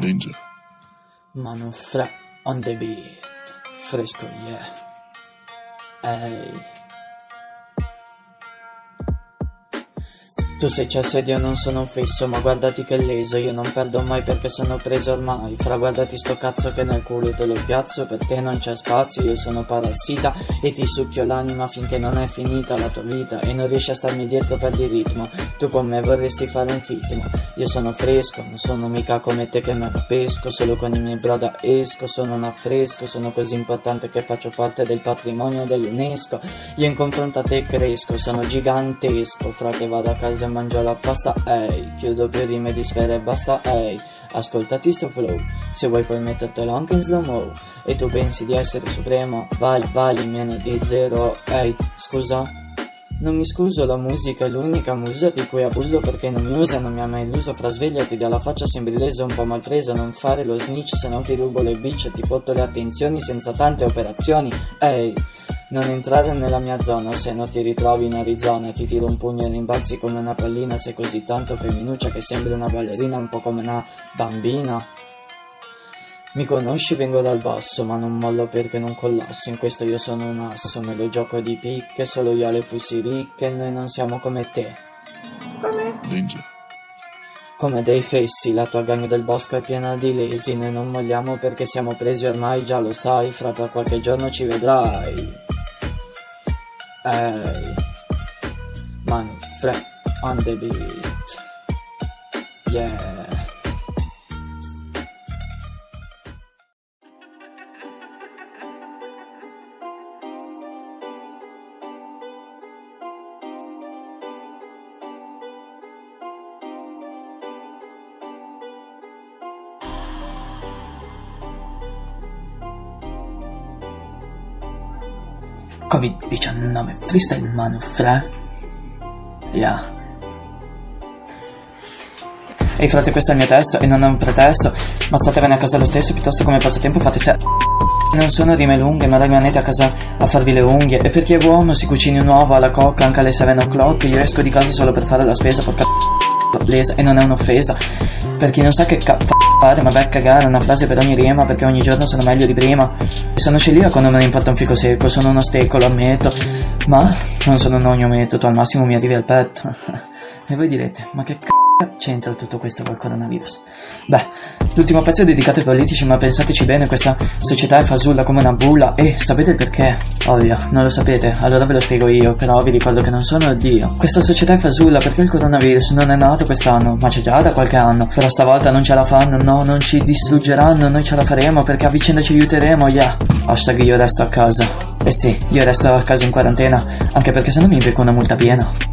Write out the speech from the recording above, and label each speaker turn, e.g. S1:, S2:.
S1: Ninja.
S2: Mano fra on the beat. Fresco, yeah. Ehi. Tu sei cesso ed io non sono fisso, ma guardati che leso, io non perdo mai perché sono preso ormai. Fra guardati sto cazzo che nel culo te lo piazzo, perché non c'è spazio, io sono parassita e ti succhio l'anima finché non è finita la tua vita e non riesci a starmi dietro per il ritmo. Tu con me vorresti fare un fit, ma io sono fresco, non sono mica come te che lo pesco, solo con i miei broda esco, sono un affresco, sono così importante che faccio parte del patrimonio dell'UNESCO. Io in confronto a te cresco, sono gigantesco, fra che vado a casa mangio la pasta, ehi Chiudo più rime di sfere e basta, ehi Ascoltati sto flow, se vuoi puoi mettertelo anche in slow mo E tu pensi di essere supremo, vali, vali meno di zero, ehi Scusa? Non mi scuso, la musica è l'unica musa di cui abuso perché non mi usa, non mi ha mai illuso, fra svegliati dalla faccia sembri leso, un po' malpreso, non fare lo snitch se no ti rubo le bitch, ti fotto le attenzioni senza tante operazioni, ehi. Non entrare nella mia zona, se no ti ritrovi in Arizona Ti tiro un pugno e rimbalzi come una pallina Sei così tanto femminuccia che sembri una ballerina Un po' come una bambina mi conosci, vengo dal basso, ma non mollo perché non collasso. In questo io sono un asso, me lo gioco di picche, solo io ho le pussy ricche, noi non siamo come te.
S1: Come? Ninja.
S2: Come dei fessi, la tua gang del bosco è piena di lesi, noi non molliamo perché siamo presi ormai, già lo sai, fra tra qualche giorno ci vedrai. Hey, money flat on the beat. Yeah. Covid-19 freestyle mano fra Yeah Ehi frate questo è il mio testo e non è un pretesto Ma statevene a casa lo stesso piuttosto come passatempo fate se non sono rime lunghe, ma rimanete a casa a farvi le unghie. E per chi è uomo si cucini un uovo alla cocca anche alle 7 o'clock. Io esco di casa solo per fare la spesa, porca lesa, e non è un'offesa. Per chi non sa che cazzo fare, ma vai a cagare, una frase per ogni rima, perché ogni giorno sono meglio di prima. Sono celiaco, me ne importa un fico secco, sono uno stecco, lo ammetto. Ma non sono un ogno metodo, al massimo mi arrivi al petto. e voi direte, ma che c***o c'entra tutto questo col coronavirus? Beh, l'ultimo pezzo è dedicato ai politici, ma pensateci bene, questa società è fasulla come una bulla. E sapete il perché? Ovvio, non lo sapete, allora ve lo spiego io, però vi ricordo che non sono Dio. Questa società è fasulla perché il coronavirus non è nato quest'anno, ma c'è già da qualche anno. Però stavolta non ce la fanno, no, non ci distruggeranno, noi ce la faremo perché a vicenda ci aiuteremo, yeah. Hashtag io resto a casa. Eh sì, io resto a casa in quarantena, anche perché se no mi becco una multa piena.